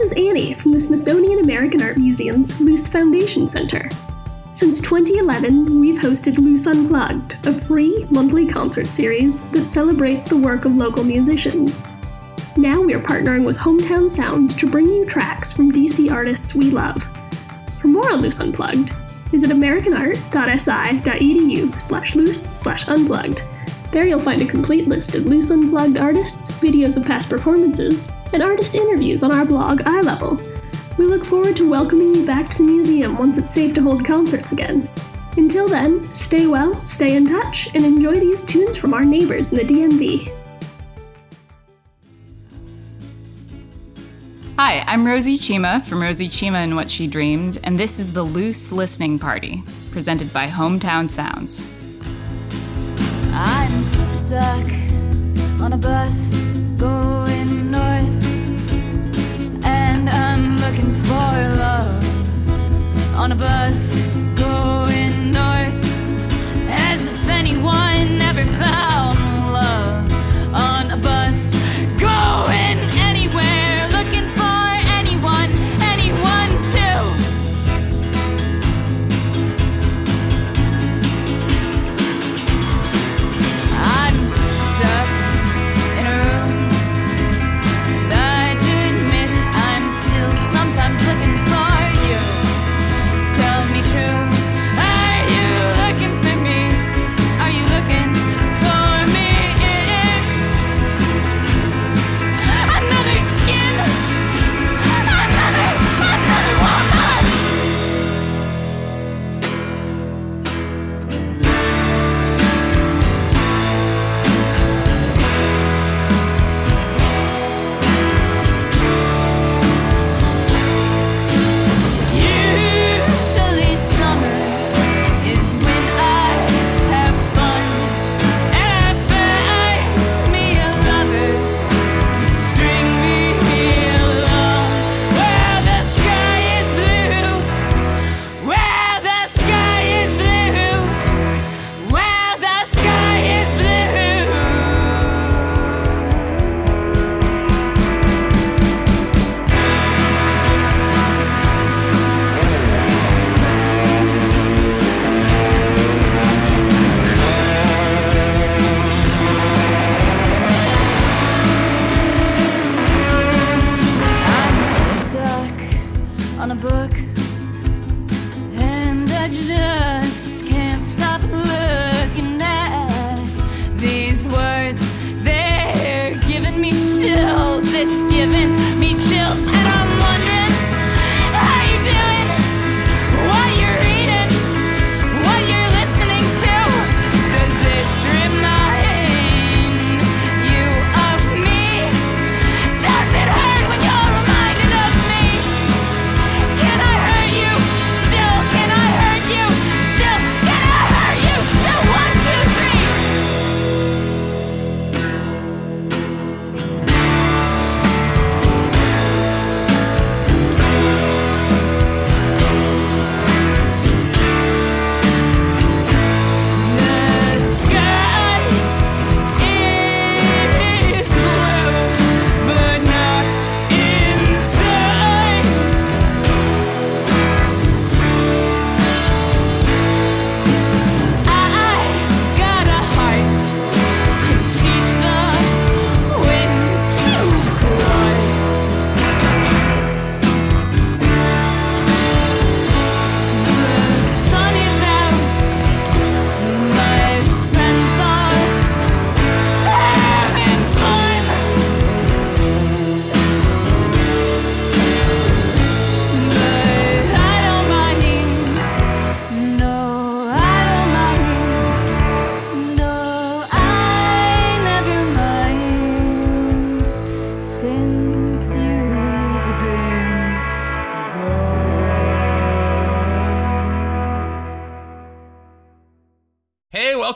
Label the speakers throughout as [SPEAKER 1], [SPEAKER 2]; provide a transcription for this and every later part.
[SPEAKER 1] This is Annie from the Smithsonian American Art Museum's Luce Foundation Center. Since 2011, we've hosted Luce Unplugged, a free monthly concert series that celebrates the work of local musicians. Now we're partnering with Hometown Sounds to bring you tracks from DC artists we love. For more on Luce Unplugged, visit americanart.si.edu slash luce slash unplugged. There you'll find a complete list of Luce Unplugged artists, videos of past performances, and artist interviews on our blog Eye Level. We look forward to welcoming you back to the museum once it's safe to hold concerts again. Until then, stay well, stay in touch, and enjoy these tunes from our neighbors in the DMV.
[SPEAKER 2] Hi, I'm Rosie Cima from Rosie Cima and What She Dreamed, and this is the Luce Listening Party, presented by Hometown Sounds.
[SPEAKER 3] I'm stuck on a bus on a bus going north, as if anyone ever found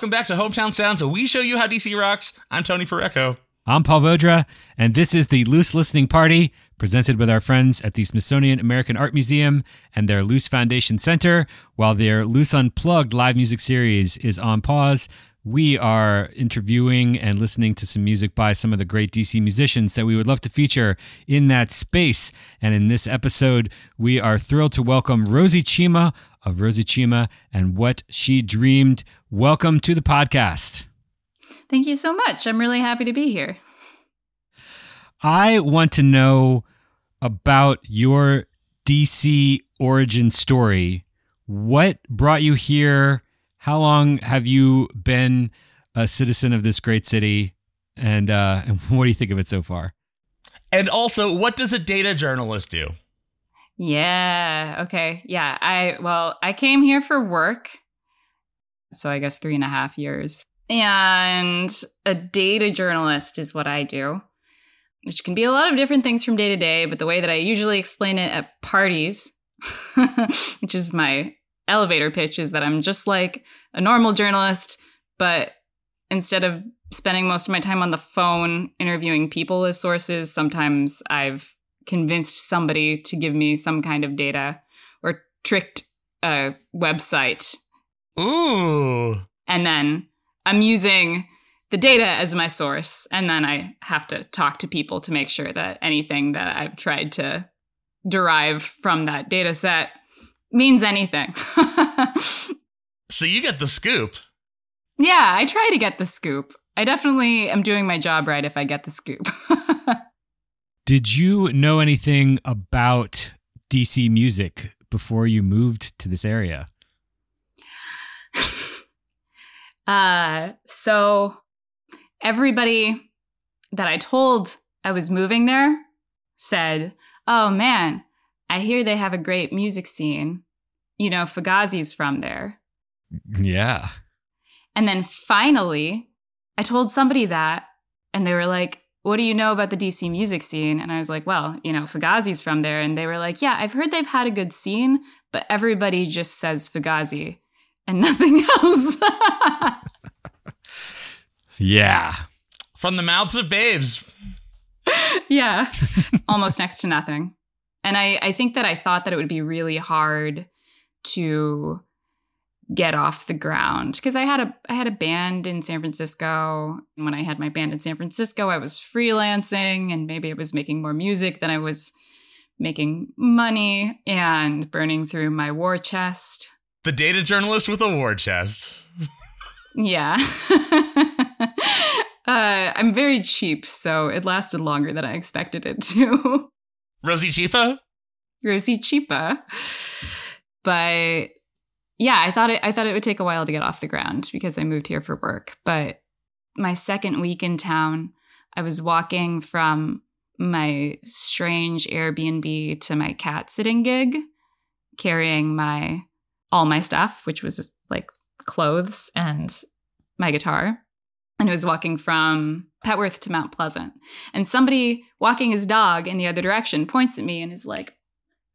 [SPEAKER 4] welcome back to Hometown Sounds, and we show you how DC rocks. I'm Tony Porreco.
[SPEAKER 5] I'm Paul Vodra, and this is the Luce Listening Party presented with our friends at the Smithsonian American Art Museum and their Luce Foundation Center while their Luce Unplugged live music series is on pause. we are interviewing and listening to some music by some of the great DC musicians that we would love to feature in that space. And in this episode, we are thrilled to welcome Rosie Cima of Rosie Cima and What She Dreamed. Welcome to the podcast.
[SPEAKER 2] Thank you so much. I'm really happy to be here.
[SPEAKER 5] I want to know about your DC origin story. What brought you here? How long have you been a citizen of this great city? And, uh, and what do you think of it so far?
[SPEAKER 4] And also, what does a data journalist do?
[SPEAKER 2] Yeah. Okay. Yeah. I, well, I came here for work. So I guess three and a half years. And a data journalist is what I do, which can be a lot of different things from day to day. But the way that I usually explain it at parties, which is my elevator pitch, is that I'm just like a normal journalist, but instead of spending most of my time on the phone interviewing people as sources, sometimes I've convinced somebody to give me some kind of data or tricked a website.
[SPEAKER 4] Ooh.
[SPEAKER 2] And then I'm using the data as my source. And then I have to talk to people to make sure that anything that I've tried to derive from that data set means anything.
[SPEAKER 4] So you get the scoop.
[SPEAKER 2] yeah, I try to get the scoop. I definitely am doing my job right if I get the scoop.
[SPEAKER 5] Did you know anything about DC music before you moved to this area?
[SPEAKER 2] Uh, so everybody that I told I was moving there said, "Oh man, I hear they have a great music scene. You know, Fugazi's from there."
[SPEAKER 5] Yeah.
[SPEAKER 2] And then finally, I told somebody that, and they were like, What do you know about the DC music scene? And I was like, Well, you know, Fugazi's from there. And they were like, Yeah, I've heard they've had a good scene, but everybody just says Fugazi and nothing else.
[SPEAKER 5] Yeah.
[SPEAKER 4] From the mouths of babes.
[SPEAKER 2] yeah, almost next to nothing. And I, I think that I thought that it would be really hard to get off the ground because I had a I had a band in San Francisco. And when I had my band in San Francisco, I was freelancing and maybe I was making more music than I was making money and burning through my war chest.
[SPEAKER 4] The data journalist with a war chest.
[SPEAKER 2] Yeah. uh, I'm very cheap, so it lasted longer than I expected it to.
[SPEAKER 4] Rosie Chifa?
[SPEAKER 2] Rosie Cheapa. But yeah, I thought it I thought it would take a while to get off the ground because I moved here for work. But my second week in town, I was walking from my strange Airbnb to my cat sitting gig, carrying my all my stuff, which was like clothes and my guitar. And I was walking from Petworth to Mount Pleasant. And somebody walking his dog in the other direction points at me and is like,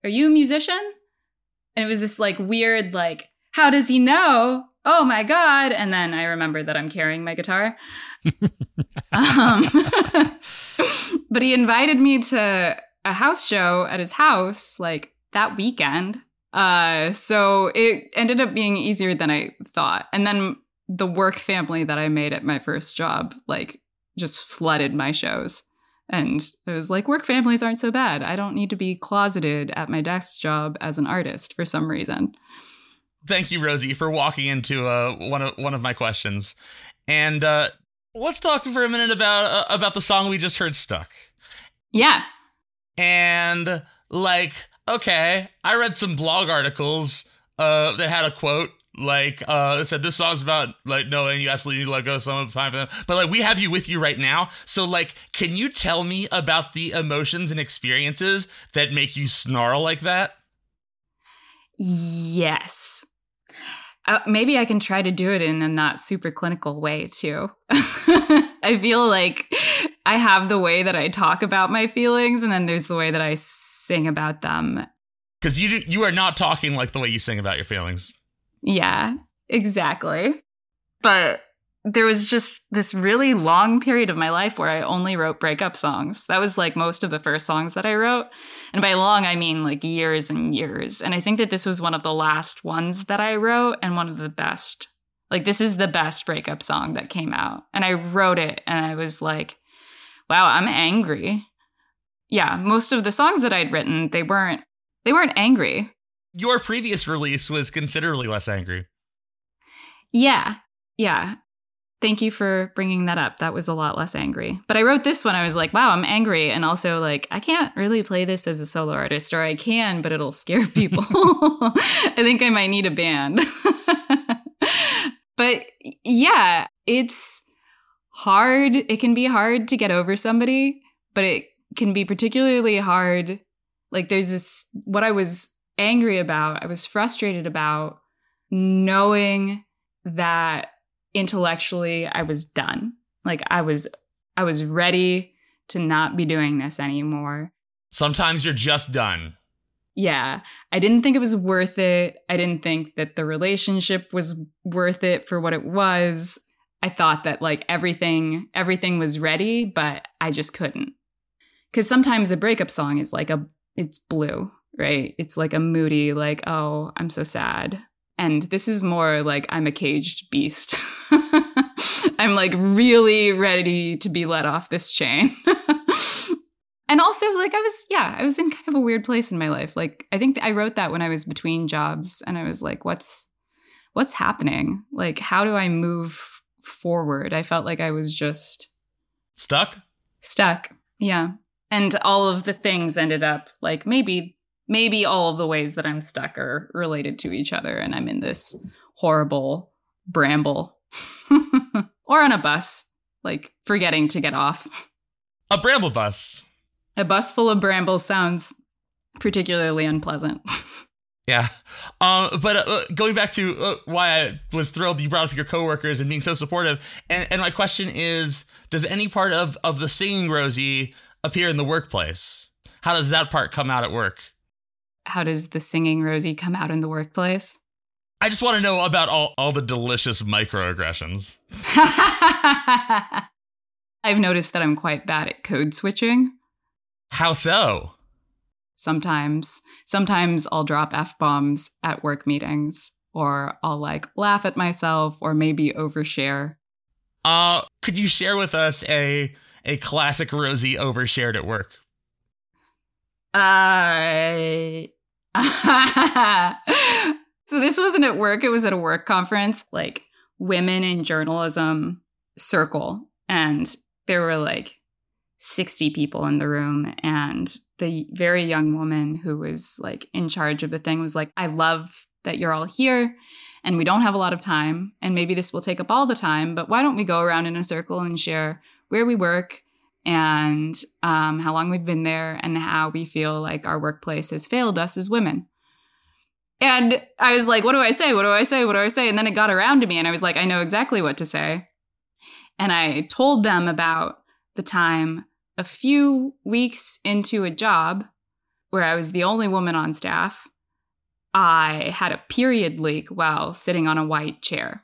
[SPEAKER 2] Are you a musician? And it was this like weird, like, how does he know? Oh my God. And then I remembered that I'm carrying my guitar. um, but he invited me to a house show at his house like that weekend. Uh, so it ended up being easier than I thought. And then the work family that I made at my first job, like, just flooded my shows. And it was like, work families aren't so bad. I don't need to be closeted at my desk job as an artist for some reason.
[SPEAKER 4] Thank you, Rosie, for walking into uh, one of one of my questions. And uh, let's talk for a minute about uh, about the song we just heard, "Stuck."
[SPEAKER 2] Yeah.
[SPEAKER 4] And like, okay, I read some blog articles uh, that had a quote like uh it said this song's about like knowing you absolutely need to let go of someone fine for them but like we have you with you right now so like can you tell me about the emotions and experiences that make you snarl like that
[SPEAKER 2] Yes. Uh, maybe I can try to do it in a not super clinical way too. I feel like I have the way that I talk about my feelings, and then there's the way that I sing about them.
[SPEAKER 4] because you you are not talking like the way you sing about your feelings
[SPEAKER 2] Yeah, exactly. But there was just this really long period of my life where I only wrote breakup songs. That was like most of the first songs that I wrote. And by long, I mean like years and years. And I think that this was one of the last ones that I wrote and one of the best Like, this is the best breakup song that came out. And I wrote it and I was like, wow, I'm angry. Yeah, most of the songs that I'd written, they weren't they weren't angry.
[SPEAKER 4] Your previous release was considerably less angry.
[SPEAKER 2] Yeah. Yeah. Thank you for bringing that up. That was a lot less angry. But I wrote this one. I was like, wow, I'm angry. And also, like, I can't really play this as a solo artist, or I can, but it'll scare people. I think I might need a band. but yeah, it's hard. It can be hard to get over somebody, but it can be particularly hard. Like, there's this, what I was angry about, I was frustrated about knowing that intellectually I was done. Like I was I was ready to not be doing this anymore.
[SPEAKER 4] Sometimes you're just done.
[SPEAKER 2] Yeah, I didn't think it was worth it. I didn't think that the relationship was worth it for what it was. I thought that like everything everything was ready, but I just couldn't. Cuz sometimes a breakup song is like a it's blue, right? It's like a moody like, "Oh, I'm so sad." And this is more like I'm a caged beast. I'm like really ready to be let off this chain. and also, like, I was, yeah, I was in kind of a weird place in my life. Like, I think I wrote that when I was between jobs and I was like, what's, what's happening? Like, how do I move forward? I felt like I was just
[SPEAKER 4] stuck.
[SPEAKER 2] Stuck. Yeah. And all of the things ended up like maybe maybe all of the ways that I'm stuck are related to each other and I'm in this horrible bramble or on a bus, like forgetting to get off.
[SPEAKER 4] A bramble bus.
[SPEAKER 2] A bus full of brambles sounds particularly unpleasant.
[SPEAKER 4] Yeah. Um, but uh, going back to uh, why I was thrilled you brought up your coworkers and being so supportive. And, and my question is Does any part of, of the singing Rosie appear in the workplace? How does that part come out at work?
[SPEAKER 2] how does the singing Rosie come out in the workplace?
[SPEAKER 4] I just want to know about all, all the delicious microaggressions.
[SPEAKER 2] I've noticed that I'm quite bad at code switching.
[SPEAKER 4] How so?
[SPEAKER 2] Sometimes. Sometimes I'll drop F bombs at work meetings, or I'll like laugh at myself, or maybe overshare.
[SPEAKER 4] Uh, could you share with us a a classic Rosie overshared at work?
[SPEAKER 2] Uh so this wasn't at work, it was at a work conference, like women in journalism circle. And there were like 60 people in the room. And the very young woman who was like in charge of the thing was like, I love that you're all here and we don't have a lot of time. And maybe this will take up all the time, but why don't we go around in a circle and share where we work and um, how long we've been there and how we feel like our workplace has failed us as women. And I was like, what do I say? What do I say? What do I say? And then it got around to me and I was like, I know exactly what to say. And I told them about the time a few weeks into a job where I was the only woman on staff, I had a period leak while sitting on a white chair.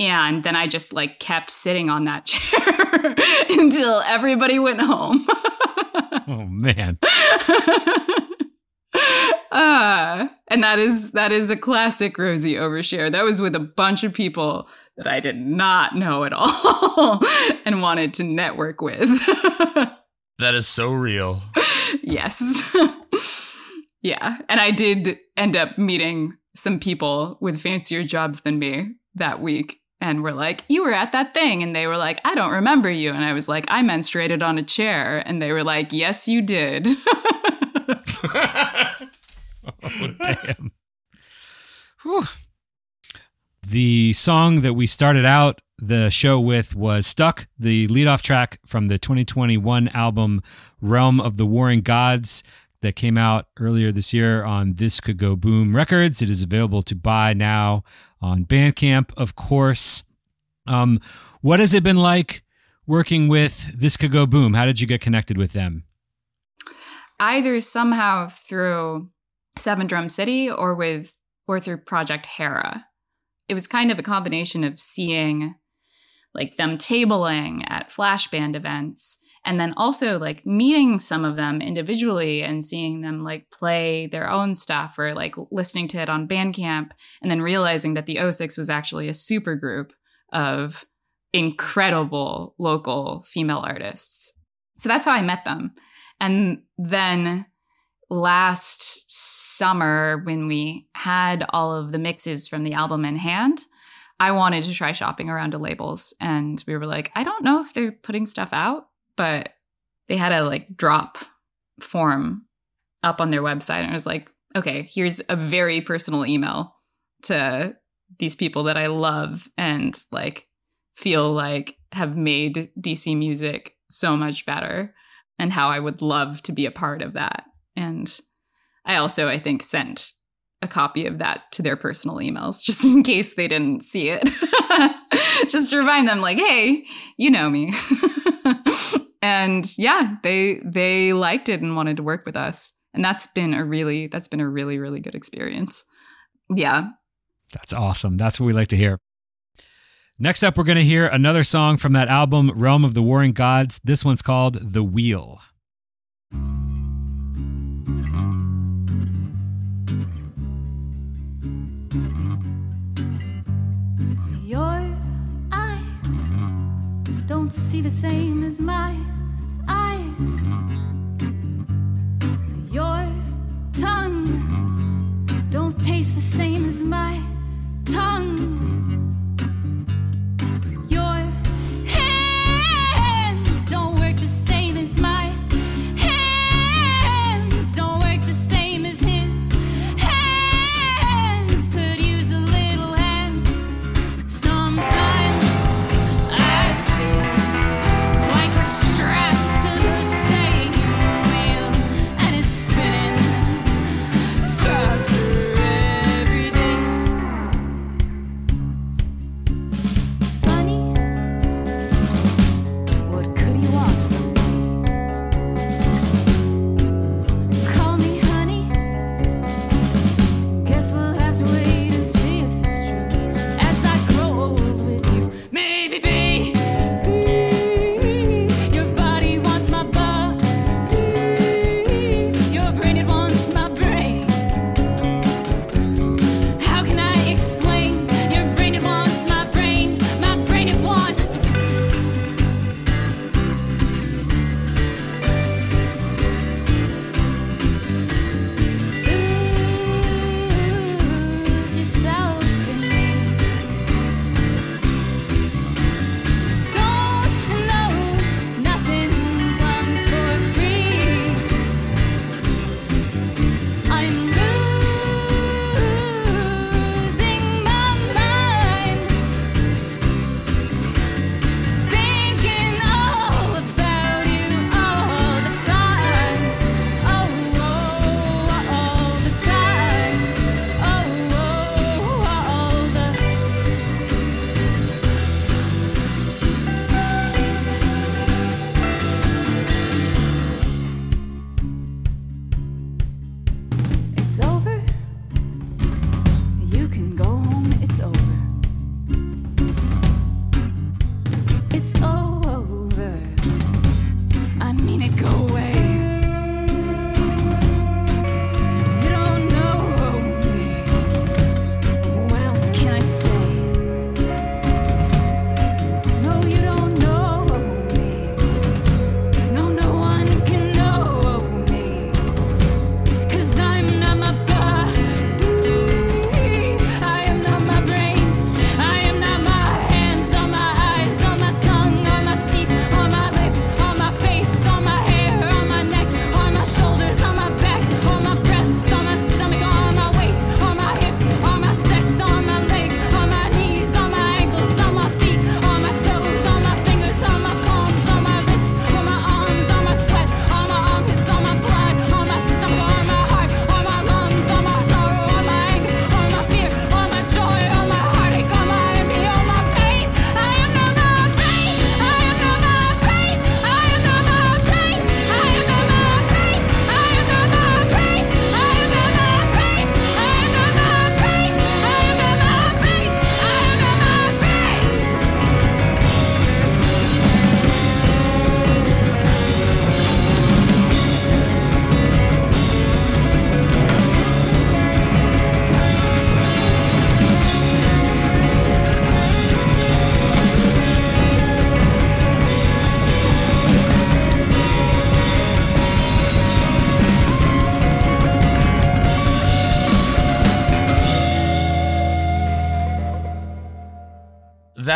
[SPEAKER 2] And then I just like kept sitting on that chair until everybody went home.
[SPEAKER 5] oh man.
[SPEAKER 2] uh, and that is that is a classic Rosie overshare. That was with a bunch of people that I did not know at all and wanted to network with.
[SPEAKER 4] that is so real.
[SPEAKER 2] yes. yeah. And I did end up meeting some people with fancier jobs than me that week and we were like, You were at that thing. And they were like, I don't remember you. And I was like, I menstruated on a chair. And they were like, Yes, you did.
[SPEAKER 5] oh, damn. Whew. The song that we started out the show with was Stuck, the leadoff track from the 2021 album Realm of the Warring Gods that came out earlier this year on This Could Go Boom Records. It is available to buy now on Bandcamp, of course. Um, what has it been like working with This Could Go Boom? How did you get connected with them?
[SPEAKER 2] Either somehow through Seven Drum City or with or through Project Hera. It was kind of a combination of seeing like them tabling at flashband events and then also like meeting some of them individually and seeing them like play their own stuff or like listening to it on Bandcamp and then realizing that the O6 was actually a super group of incredible local female artists. So that's how I met them. And then last summer, when we had all of the mixes from the album in hand, I wanted to try shopping around to labels. And we were like, I don't know if they're putting stuff out, but they had a like drop form up on their website. And I was like, okay, here's a very personal email to these people that I love and like feel like have made DC music so much better and how I would love to be a part of that. And I also, I think, sent a copy of that to their personal emails just in case they didn't see it. just to remind them, like, hey, you know me. and yeah, they they liked it and wanted to work with us. And that's been a really that's been a really, really good experience. Yeah.
[SPEAKER 5] That's awesome. That's what we like to hear. Next up, we're going to hear another song from that album, Realm of the Warring Gods. This one's called The Wheel.
[SPEAKER 3] See the same as my eyes.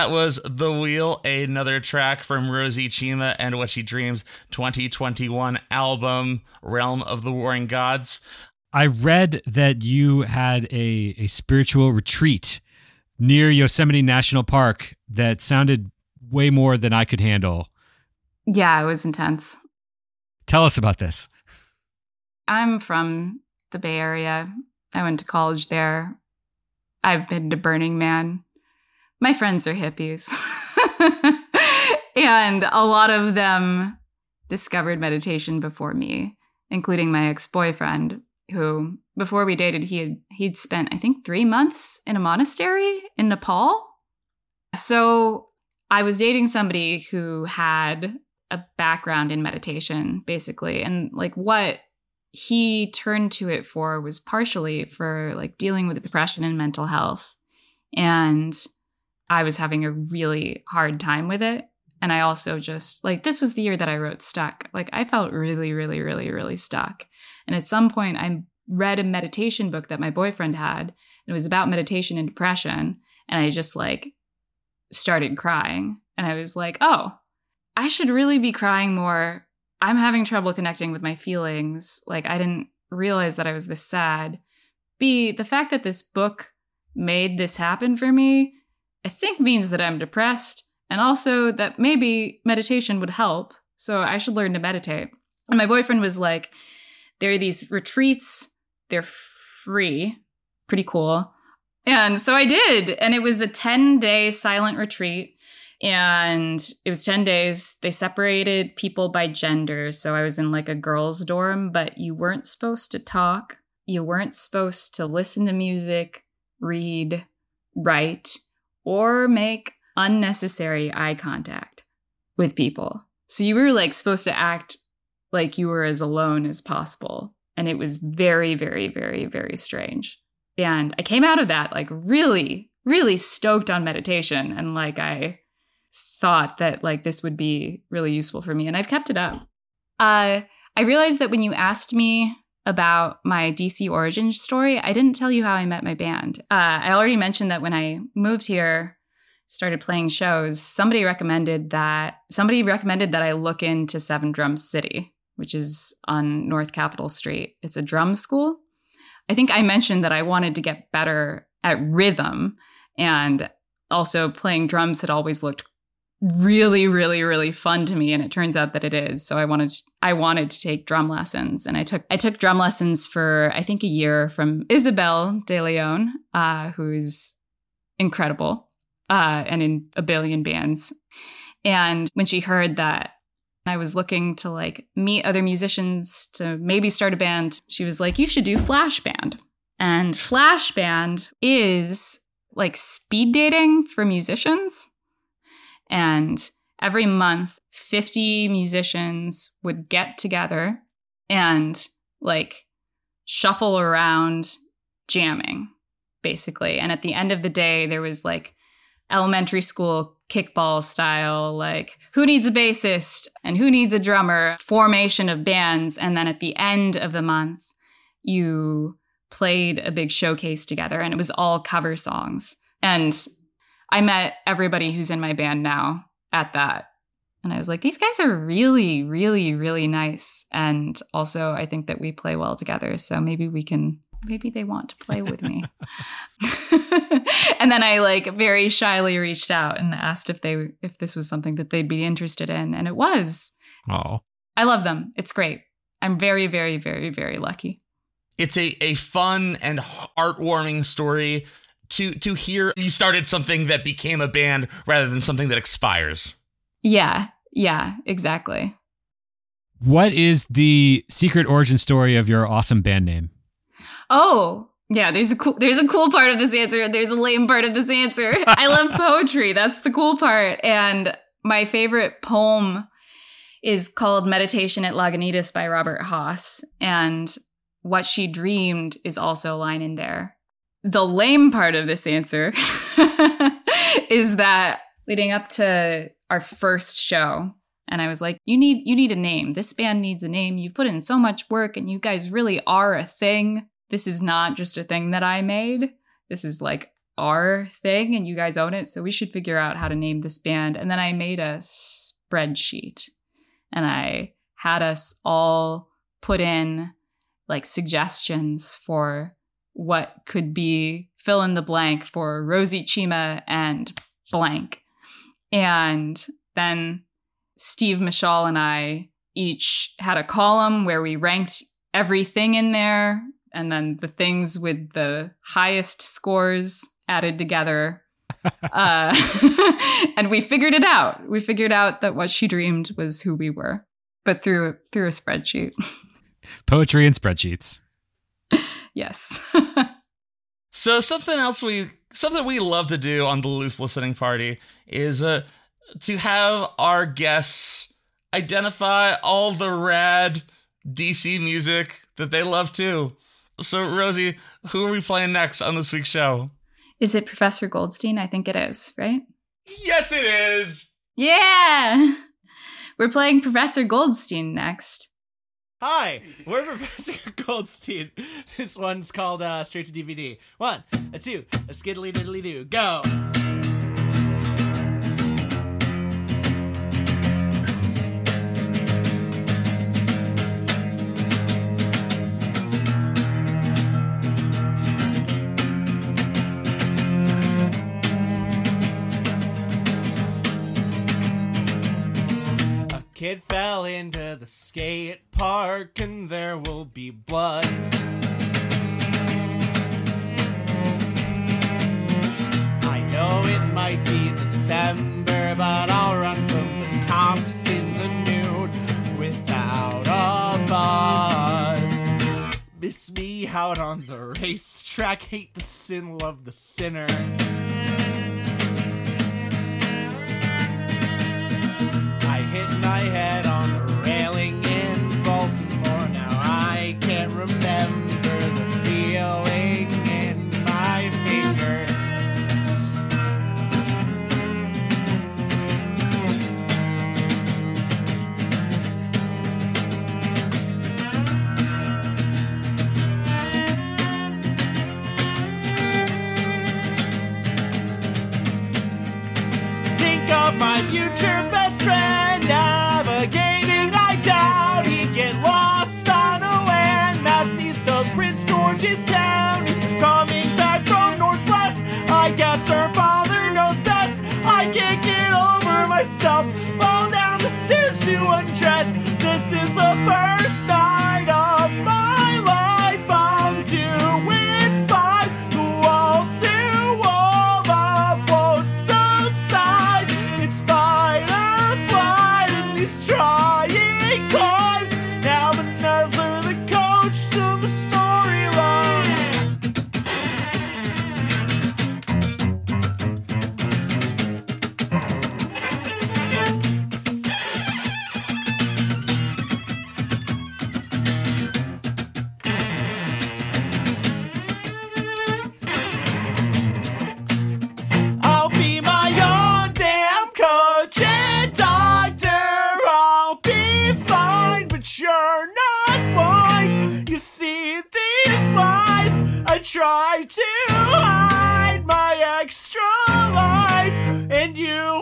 [SPEAKER 4] That was The Wheel, another track from Rosie Cima and What She Dreams 2021 album, Realm of the Warring Gods.
[SPEAKER 5] I read that you had a, a spiritual retreat near Yosemite National Park that sounded way more than I could handle.
[SPEAKER 2] Yeah, it was intense.
[SPEAKER 5] Tell us about this.
[SPEAKER 2] I'm from the Bay Area. I went to college there. I've been to Burning Man. My friends are hippies. and a lot of them discovered meditation before me, including my ex-boyfriend who before we dated he had he'd spent I think 3 months in a monastery in Nepal. So I was dating somebody who had a background in meditation basically and like what he turned to it for was partially for like dealing with depression and mental health and I was having a really hard time with it. And I also just like this was the year that I wrote stuck. Like I felt really really really really stuck. And at some point I read a meditation book that my boyfriend had. And it was about meditation and depression. And I just like started crying. And I was like oh I should really be crying more. I'm having trouble connecting with my feelings. Like, I didn't realize that I was this sad. B, the fact that this book made this happen for me, I think means that I'm depressed, and also that maybe meditation would help. So I should learn to meditate. And my boyfriend was like, there are these retreats, they're free, pretty cool. And so I did. And it was a 10 day silent retreat and it was 10 days. They separated people by gender. So I was in like a girls' dorm, but you weren't supposed to talk. You weren't supposed to listen to music, read, write, or make unnecessary eye contact with people. So you were like supposed to act like you were as alone as possible. And it was very, very, very, very strange. And I came out of that like really, really stoked on meditation. And like I thought that like this would be really useful for me and I've kept it up. Uh I realized that when you asked me about my DC origin story, I didn't tell you how I met my band. Uh, I already mentioned that when I moved here, started playing shows, somebody recommended that somebody recommended that I look into Seven Drums City, which is on North Capitol Street. It's a drum school. I think I mentioned that I wanted to get better at rhythm and also playing drums had always looked really really really fun to me and it turns out that it is. So i wanted to, i wanted to take drum lessons and i took i took drum lessons for i think a year from isabel de leon uh, who's incredible uh, and in a billion bands. And when she heard that i was looking to like meet other musicians to maybe start a band she was like you should do flash band. And flash band is like speed dating for musicians and every month, 50 musicians would get together and like shuffle around jamming, basically. And at the end of the day, there was like elementary school kickball style, like who needs a bassist and who needs a drummer, formation of bands. And then at the end of the month, you played a big showcase together and it was all cover songs. And I met everybody who's in my band now at that. And I was like, these guys are really, really, really nice. And also, I think that we play well together. So maybe we can, maybe they want to play with me. and then I like very shyly reached out and asked if they, if this was something that they'd be interested in. And it was.
[SPEAKER 5] Oh.
[SPEAKER 2] I love them. It's great. I'm very, very, very, very lucky.
[SPEAKER 4] It's a, a fun and heartwarming story to to hear you started something that became a band rather than something that expires.
[SPEAKER 2] Yeah, yeah, exactly.
[SPEAKER 5] What is the secret origin story of your awesome band name?
[SPEAKER 2] Oh, yeah, there's a cool there's a cool part of this answer. There's a lame part of this answer. I love poetry. That's the cool part. And my favorite poem is called Meditation at Lagunitas by Robert Hass. And what she dreamed is also a line in there. The lame part of this answer is that leading up to our first show, and I was like, "You need you need a name. This band needs a name. You've put in so much work, and you guys really are a thing. This is not just a thing that I made. This is like our thing and you guys own it. So we should figure out how to name this band. And then I made a spreadsheet and I had us all put in like suggestions for what could be fill in the blank for Rosie Cima and blank. And then Steve Michal and I each had a column where we ranked everything in there and then the things with the highest scores added together. uh, and we figured it out. We figured out that what she dreamed was who we were, but through through a spreadsheet.
[SPEAKER 5] Poetry and spreadsheets.
[SPEAKER 2] Yes.
[SPEAKER 4] So something else we something we love to do on the Luce listening party is uh, to have our guests identify all the rad DC music that they love too. So Rosie, who are we playing next on this week's show?
[SPEAKER 2] Is it Professor Goldstein? I think it is, right?
[SPEAKER 4] Yes, it is.
[SPEAKER 2] Yeah. We're playing Professor Goldstein next.
[SPEAKER 6] Hi, we're Professor Goldstein. This one's called uh, Straight to DVD. One, a two, a skiddly diddly doo. Go! Kid fell into the skate park and there will be blood. I know it might be December, but I'll run from the cops in the nude without a buzz. Miss me out on the racetrack, hate the sin, love the sinner. Hit my head on the railing in Baltimore. Now I can't remember the feeling in my fingers. Think of my future best friend navigating try to hide my extra life, and you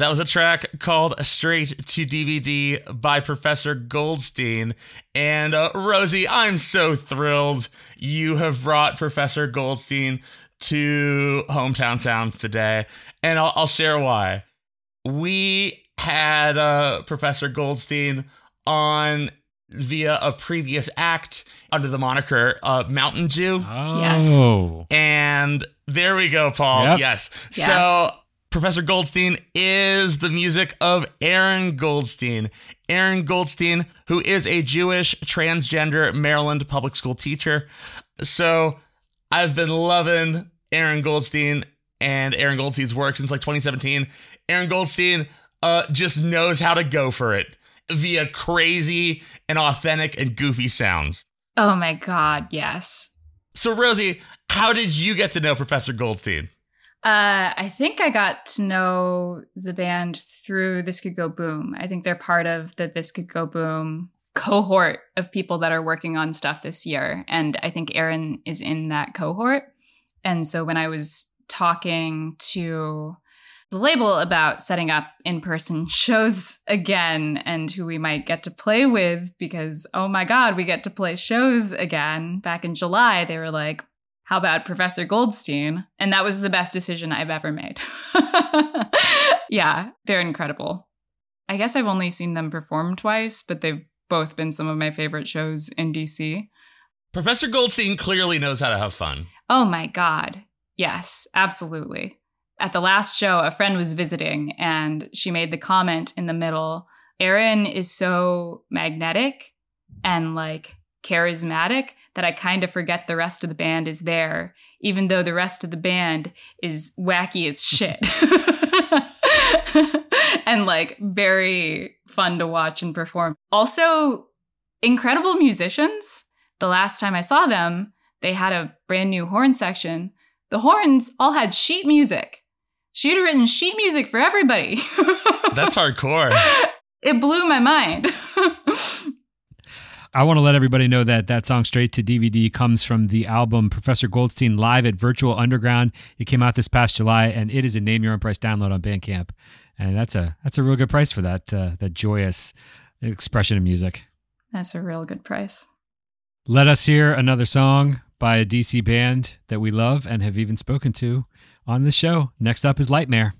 [SPEAKER 6] That
[SPEAKER 4] was a track called Straight to DVD by Professor Goldstein. And uh, Rosie, I'm so thrilled you have brought Professor Goldstein to Hometown Sounds today. And I'll, I'll share why. We had uh, Professor Goldstein on via a previous act under the moniker uh, Mountain Jew.
[SPEAKER 5] Oh. Yes.
[SPEAKER 4] And there we go, Paul.
[SPEAKER 5] Yep.
[SPEAKER 4] Yes.
[SPEAKER 2] Yes.
[SPEAKER 4] So Professor Goldstein is the music of Aaron Goldstein. Aaron Goldstein, who is a Jewish transgender Maryland public school teacher. So I've been loving Aaron Goldstein and Aaron Goldstein's work since like 2017. Aaron Goldstein uh, just knows how to go for it. via crazy and authentic and goofy sounds.
[SPEAKER 2] Oh my God, yes.
[SPEAKER 4] So, Rosie, how did you get to know Professor Goldstein?
[SPEAKER 2] Uh, I think I got to know the band through This Could Go Boom. I think they're part of the This Could Go Boom cohort of people that are working on stuff this year. And I think Aaron is in that cohort. And so when I was talking to the label about setting up in person shows again and who we might get to play with because, oh my God, we get to play shows again. Back in July, they were like, how about Professor Goldstein? And that was the best decision I've ever made. yeah, they're incredible. I guess I've only seen them perform twice, but they've both been some of my favorite shows in DC.
[SPEAKER 4] Professor Goldstein clearly knows how to have fun.
[SPEAKER 2] Oh my God. Yes, absolutely. At the last show, a friend was visiting and she made the comment in the middle Aaron is so magnetic and like charismatic that I kind of forget the rest of the band is there, even though the rest of the band is wacky as shit. and like very fun to watch and perform. Also, incredible musicians. The last time I saw them, they had a brand new horn section. The horns all had sheet music. She had written sheet music for everybody.
[SPEAKER 4] That's hardcore.
[SPEAKER 2] it blew my mind.
[SPEAKER 7] I want to let everybody know that that song straight to DVD comes from the album Professor Goldstein live at Virtual Underground. It came out this past July, and it is a name your own price download on Bandcamp, and that's a that's a real good price for that uh, that joyous expression of music.
[SPEAKER 2] That's a real good price.
[SPEAKER 7] Let us hear another song by a DC band that we love and have even spoken to on the show. Next up is Lightmare.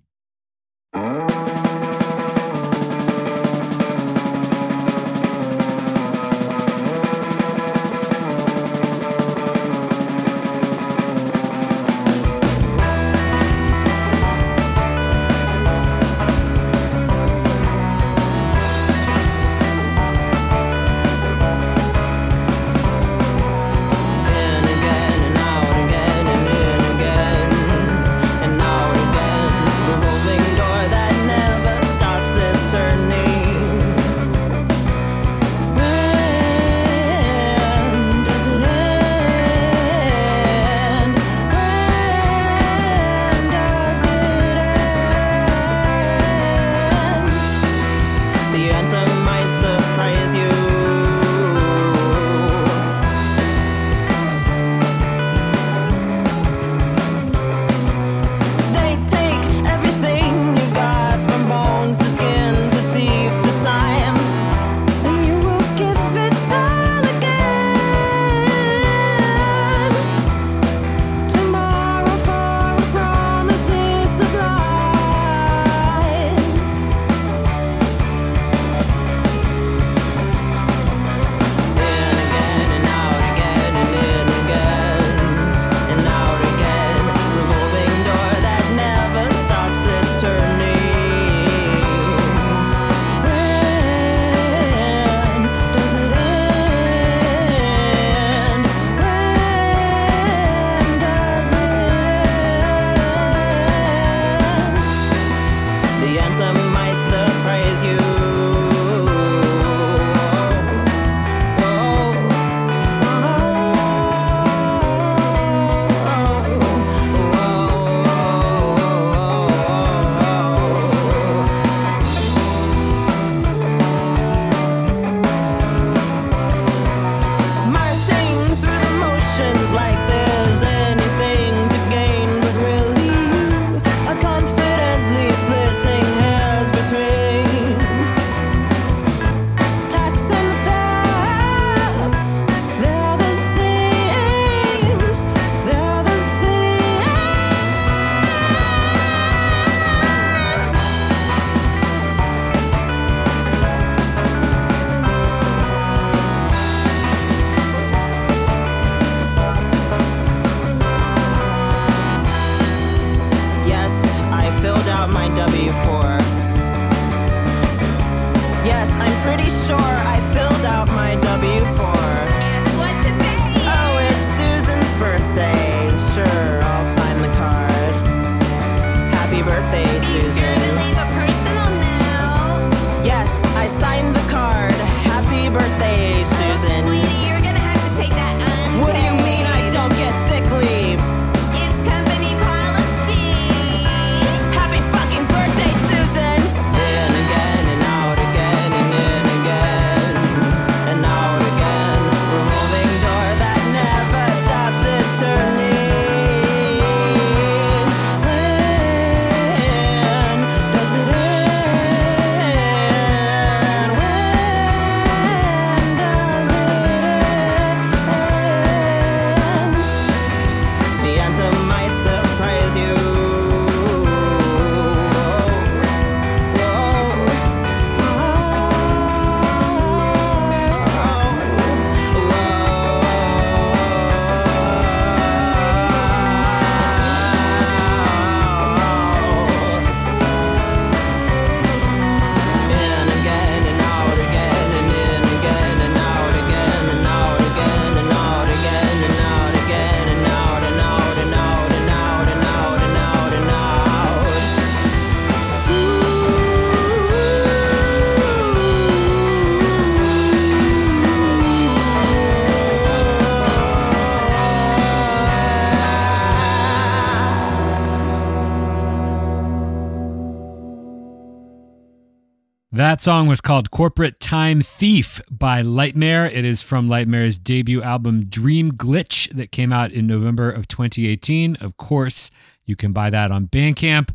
[SPEAKER 8] That
[SPEAKER 5] song was called Corporate Time Thief by Lightmare. It is from Lightmare's debut album Dream Glitch that came out in November of 2018. Of course, you can buy that on Bandcamp.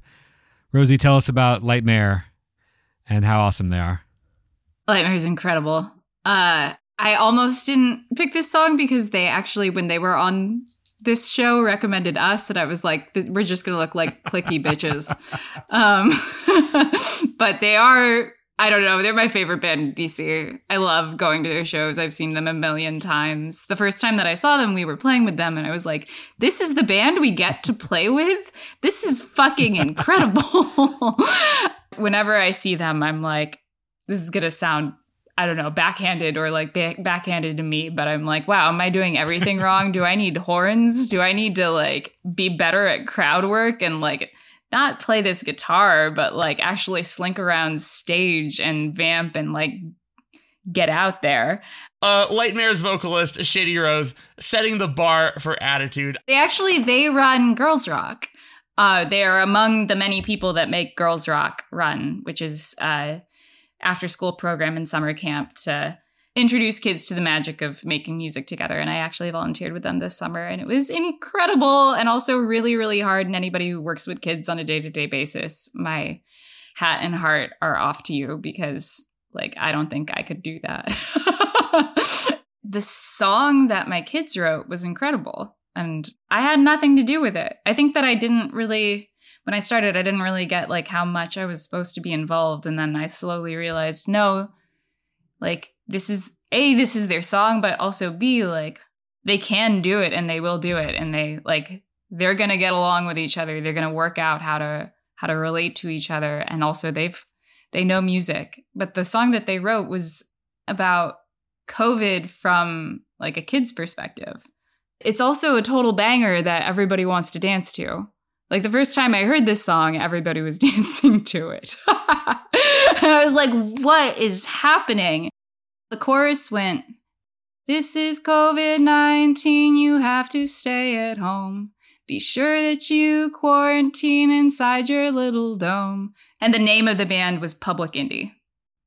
[SPEAKER 5] Rosie, tell us about Lightmare and how awesome they are.
[SPEAKER 2] Lightmare is incredible. Uh, I almost didn't pick this song because they actually, when they were on this show, recommended us, and I was like, we're just gonna look like clicky bitches. Um, but they are. I don't know. They're my favorite band in DC. I love going to their shows. I've seen them a million times. The first time that I saw them, we were playing with them, and I was like, "This is the band we get to play with. This is fucking incredible." Whenever I see them, I'm like, "This is gonna sound I don't know, backhanded or like back- backhanded to me, but I'm like, wow, am I doing everything wrong? Do I need horns? Do I need to like be better at crowd work and like not play this guitar, but like actually slink around stage and vamp and like get out there?
[SPEAKER 4] Uh, Lightmare's vocalist, Shady Rose, setting the bar for attitude.
[SPEAKER 2] They actually they run Girls Rock. Uh, they are among the many people that make Girls Rock run, which is uh, after school program and summer camp to introduce kids to the magic of making music together. And I actually volunteered with them this summer, and it was incredible and also really, really hard. And anybody who works with kids on a day to day basis, my hat and heart are off to you because, like, I don't think I could do that. the song that my kids wrote was incredible, and I had nothing to do with it. I think that I didn't really when I started, I didn't really get like how much I was supposed to be involved. And then I slowly realized, no, like this is A, this is their song, but also B, like they can do it and they will do it. And they like they're gonna get along with each other. They're gonna work out how to how to relate to each other. And also they've they know music. But the song that they wrote was about COVID from like a kid's perspective. It's also a total banger that everybody wants to dance to. Like the first time I heard this song, everybody was dancing to it. and I was like, what is happening? The chorus went, This is COVID 19, you have to stay at home. Be sure that you quarantine inside your little dome. And the name of the band was Public Indie.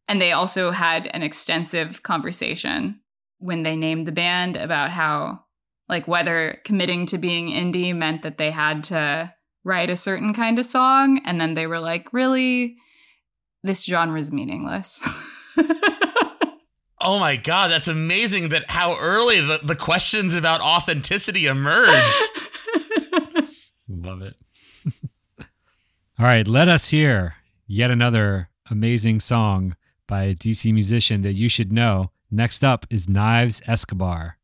[SPEAKER 2] And they also had an extensive conversation when they named the band about how, like, whether committing to being indie meant that they had to write a certain kind of song and then they were like really this genre is meaningless
[SPEAKER 4] Oh my god, that's amazing that how early the, the questions about authenticity emerged.
[SPEAKER 5] Love it. All right, let us hear yet another amazing song by a DC musician that you should know. Next up is Knives Escobar.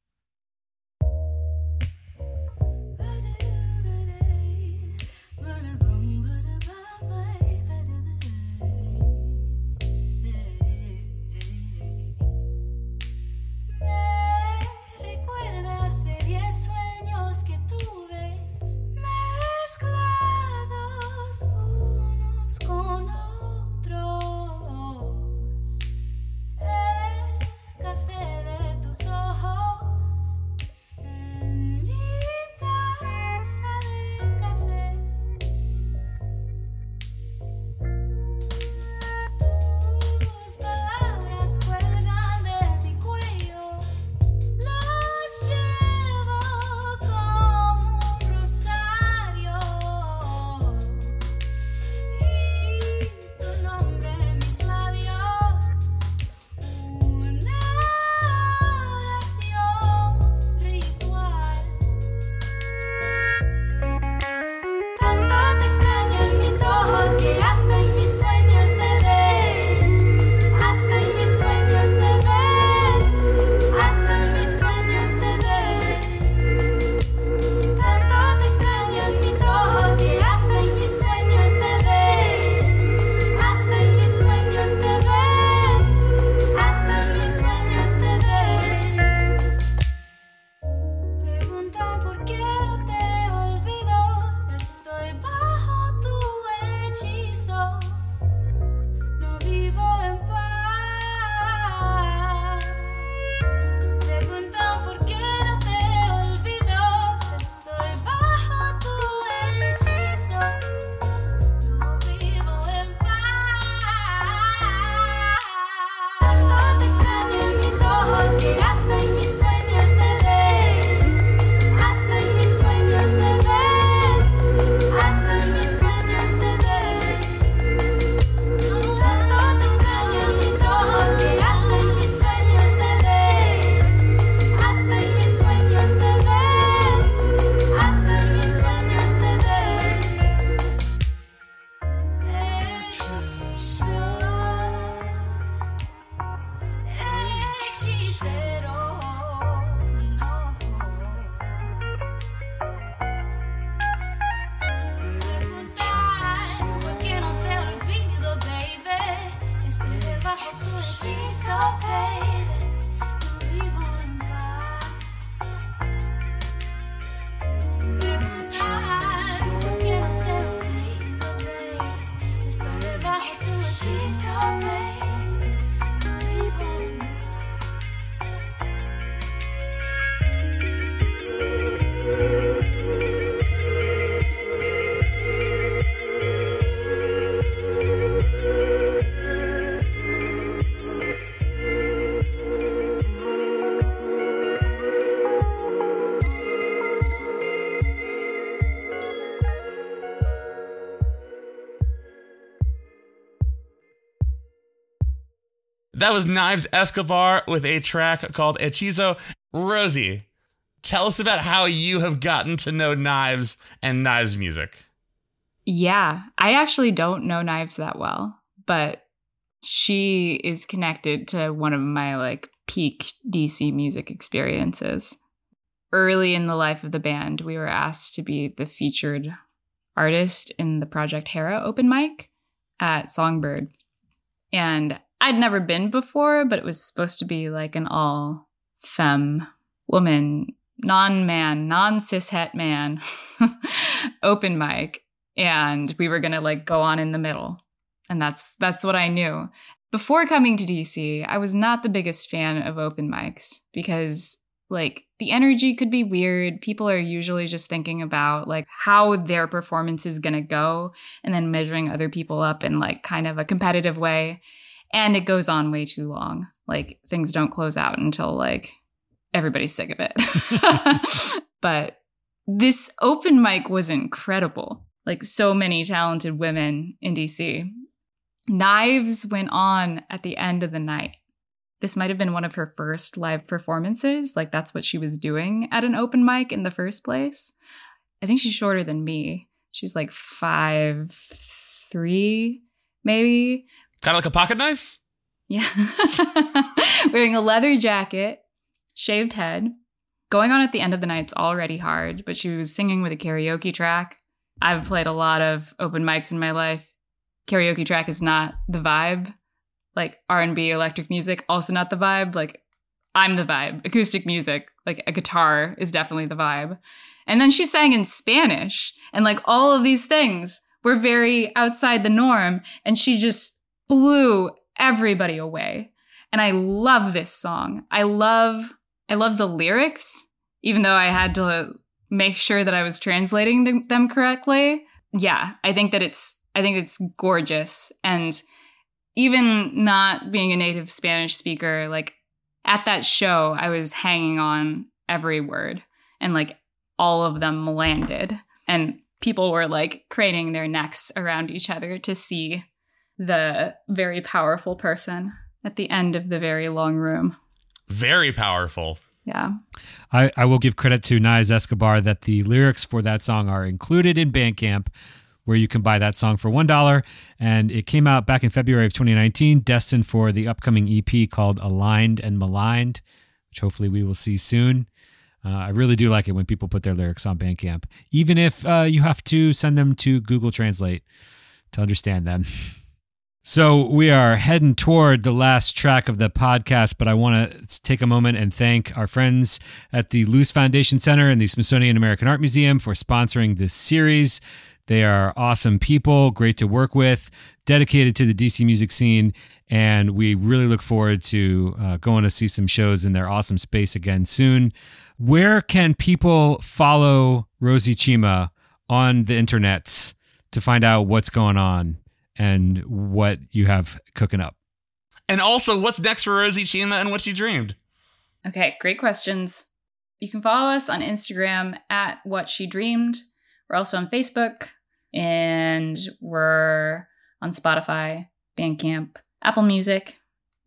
[SPEAKER 4] That was Knives Escobar with a track called Hechizo. Rosie, tell us about how you have gotten to know Knives and Knives music.
[SPEAKER 2] Yeah, I actually don't know Knives that well, but she is connected to one of my like peak DC music experiences. Early in the life of the band, we were asked to be the featured artist in the Project Hera open mic at Songbird. And I'd never been before, but it was supposed to be like an all femme woman, non man, non cishet man open mic. And we were gonna like go on in the middle. And that's that's what I knew. Before coming to DC, I was not the biggest fan of open mics because like the energy could be weird. People are usually just thinking about like how their performance is going to go and then measuring other people up in like kind of a competitive way. And it goes on way too long. Like things don't close out until like everybody's sick of it. but this open mic was incredible. Like so many talented women in DC. Knives went on at the end of the night. This might have been one of her first live performances. Like that's what she was doing at an open mic in the first place. I think she's shorter than me. She's like five three, maybe.
[SPEAKER 4] Kind of like a pocket knife?
[SPEAKER 2] Yeah. Wearing a leather jacket, shaved head. Going on at the end of the night's already hard, but she was singing with a karaoke track. I've played a lot of open mics in my life. Karaoke track is not the vibe. Like R&B electric music also not the vibe. Like I'm the vibe. Acoustic music, like a guitar is definitely the vibe. And then she sang in Spanish and like all of these things were very outside the norm and she just blew everybody away. And I love this song. I love I love the lyrics even though I had to make sure that I was translating them, correctly. Yeah, I think that it's I think it's gorgeous and even not being a native Spanish speaker, like at that show, I was hanging on every word and like all of them landed. And people were like craning their necks around each other to see the very powerful person at the end of the very long room.
[SPEAKER 4] Very powerful.
[SPEAKER 2] Yeah.
[SPEAKER 5] I, I will give credit to Knives Escobar that the lyrics for that song are included in Bandcamp, where you can buy that song for $1. And it came out back in February of 2019, destined for the upcoming EP called Aligned and Maligned, which hopefully we will see soon. Uh, I really do like it when people put their lyrics on Bandcamp, even if uh, you have to send them to Google Translate to understand them. So we are heading toward the last track of the podcast, but I want to take a moment and thank our friends at the Luce Foundation Center and the Smithsonian American Art Museum for sponsoring this series. They are awesome people, great to work with, dedicated to the DC music scene, and we really look forward to uh, going to see some shows in their awesome space again soon. Where can people follow Rosie Cima on the internets to find out what's going on and what you have cooking up?
[SPEAKER 4] And also, what's next for Rosie Cima and what she dreamed?
[SPEAKER 2] Okay, great questions. You can follow us on Instagram at What She Dreamed. We're also on Facebook and we're on Spotify, Bandcamp, Apple Music.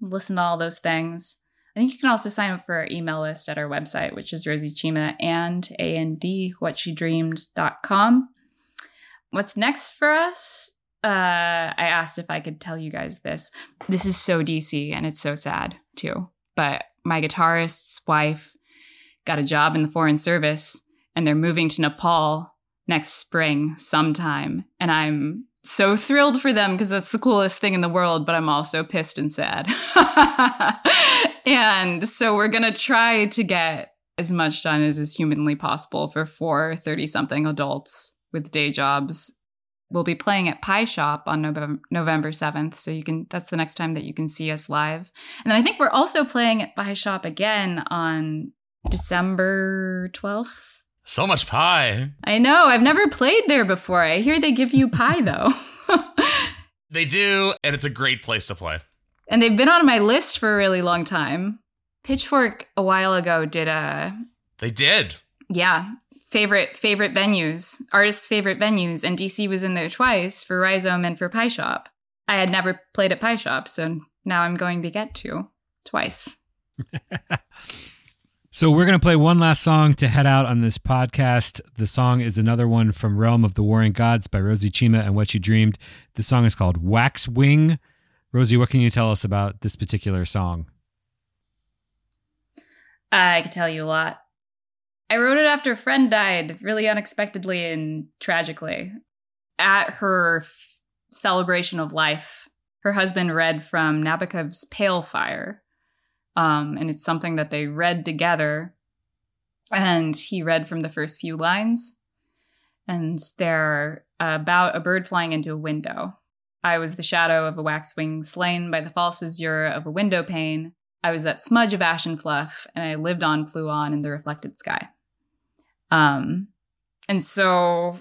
[SPEAKER 2] Listen to all those things. I think you can also sign up for our email list at our website, which is Rosie Cima and A N D whatshedreamed.com. What's next for us? Uh, I asked if I could tell you guys this. This is so DC and it's so sad too. But my guitarist's wife got a job in the foreign service and they're moving to Nepal next spring sometime. And I'm so thrilled for them because that's the coolest thing in the world, but I'm also pissed and sad. and so we're going to try to get as much done as is humanly possible for four 30 something adults with day jobs. We'll be playing at Pie Shop on November, November 7th. So you can, that's the next time that you can see us live. And then I think we're also playing at Pie Shop again on December 12th.
[SPEAKER 4] So much pie.
[SPEAKER 2] I know. I've never played there before. I hear they give you pie though.
[SPEAKER 4] They do, and it's a great place to play.
[SPEAKER 2] and they've been on my list for a really long time. Pitchfork a while ago did a
[SPEAKER 4] They did.
[SPEAKER 2] yeah, favorite favorite venues, artists' favorite venues, and DC was in there twice for Rhizome and for Pie Shop. I had never played at Pie Shop, so now I'm going to get to twice.
[SPEAKER 5] So we're going to play one last song to head out on this podcast. The song is another one from Realm of the Warring Gods by Rosie Cima and What You Dreamed. The song is called Wax Wing. Rosie, what can you tell us about this particular song?
[SPEAKER 2] Uh, I could tell you a lot. I wrote it after a friend died really unexpectedly and tragically. At her f- celebration of life, her husband read from Nabokov's Pale Fire. Um, and it's something that they read together. And he read from the first few lines. And they're about a bird flying into a window. I was the shadow of a waxwing slain by the false azure of a window pane. I was that smudge of ash and fluff, and I lived on, flew on in the reflected sky. Um, and so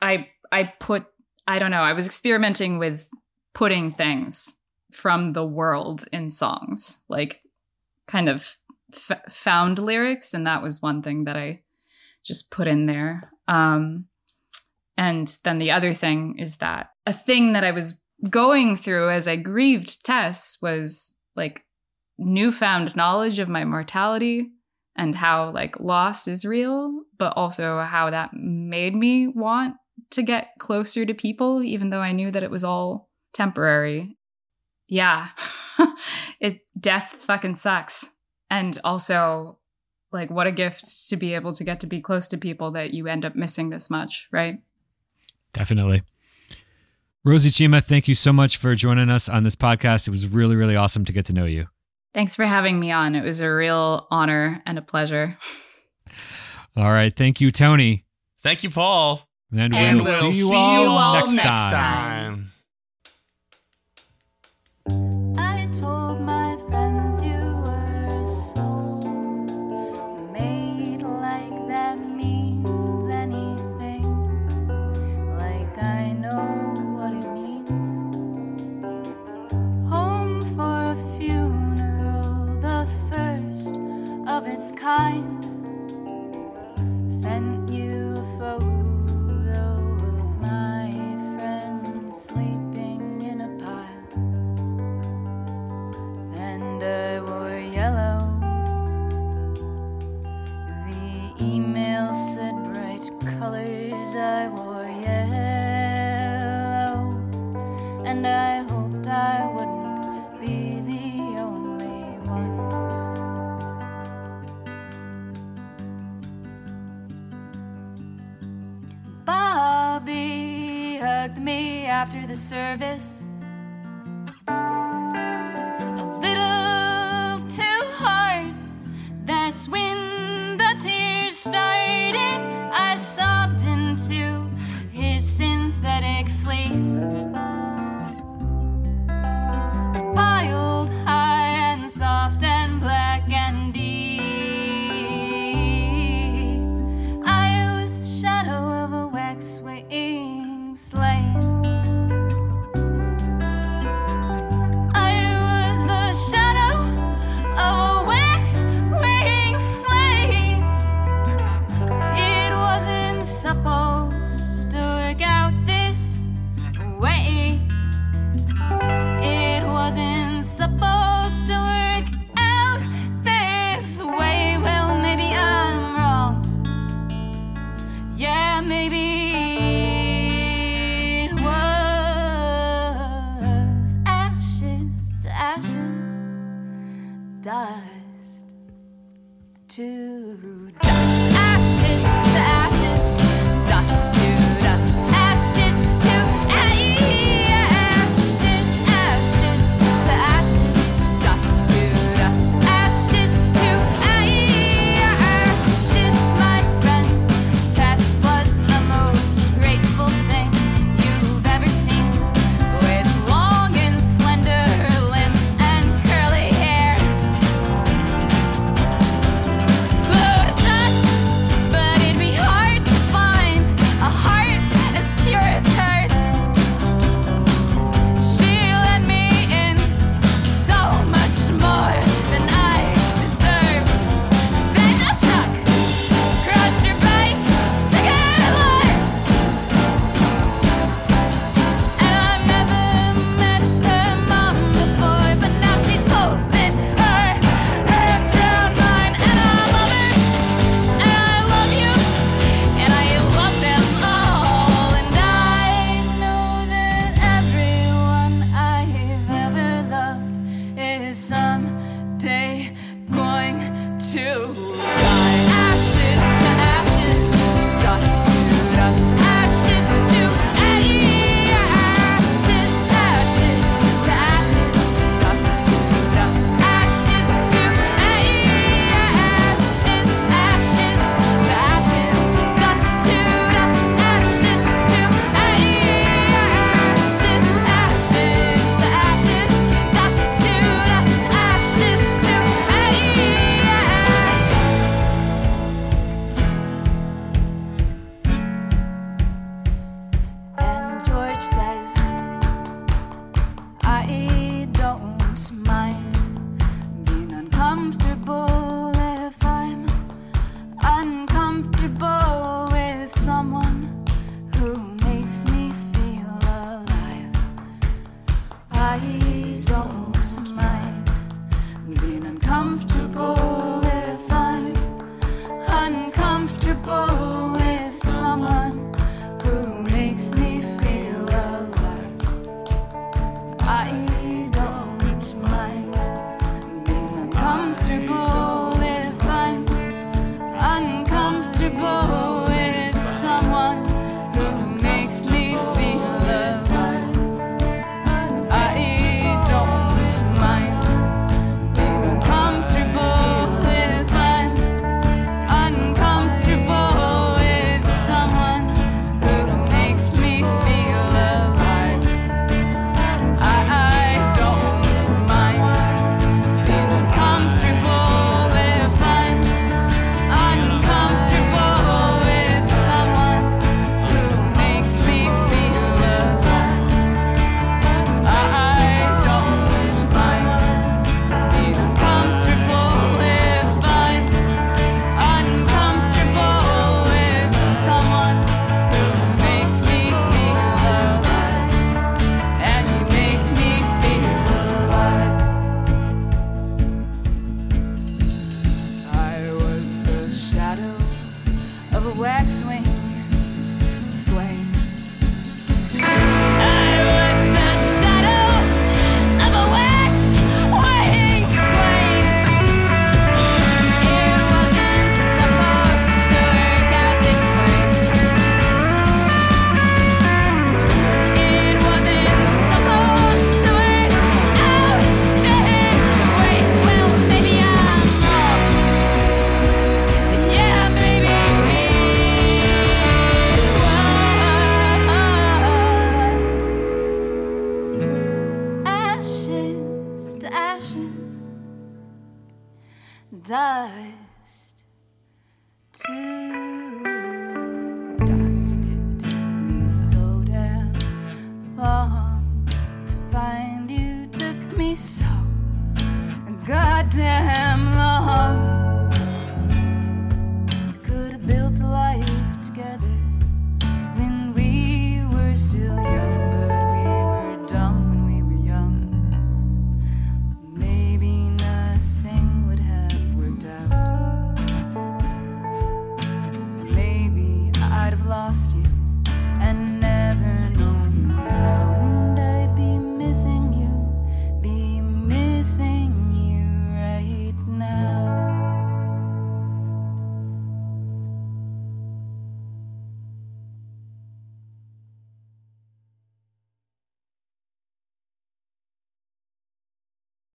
[SPEAKER 2] I I put I don't know I was experimenting with putting things from the world in songs, like kind of f- found lyrics, and that was one thing that I just put in there. Um, and then the other thing is that a thing that I was going through as I grieved Tess was like newfound knowledge of my mortality and how like loss is real, but also how that made me want to get closer to people, even though I knew that it was all temporary. Yeah, it death fucking sucks. And also, like, what a gift to be able to get to be close to people that you end up missing this much, right?
[SPEAKER 5] Definitely. Rosie Cima, thank you so much for joining us on this podcast. It was really, really awesome to get to know you.
[SPEAKER 2] Thanks for having me on. It was a real honor and a pleasure.
[SPEAKER 5] All right. Thank you, Tony.
[SPEAKER 4] Thank you, Paul.
[SPEAKER 5] And,
[SPEAKER 2] And
[SPEAKER 5] we'll,
[SPEAKER 2] we'll
[SPEAKER 5] see you
[SPEAKER 2] see
[SPEAKER 5] all,
[SPEAKER 2] you all
[SPEAKER 5] next,
[SPEAKER 2] next
[SPEAKER 5] time.
[SPEAKER 2] time.
[SPEAKER 4] Time.
[SPEAKER 3] The service. maybe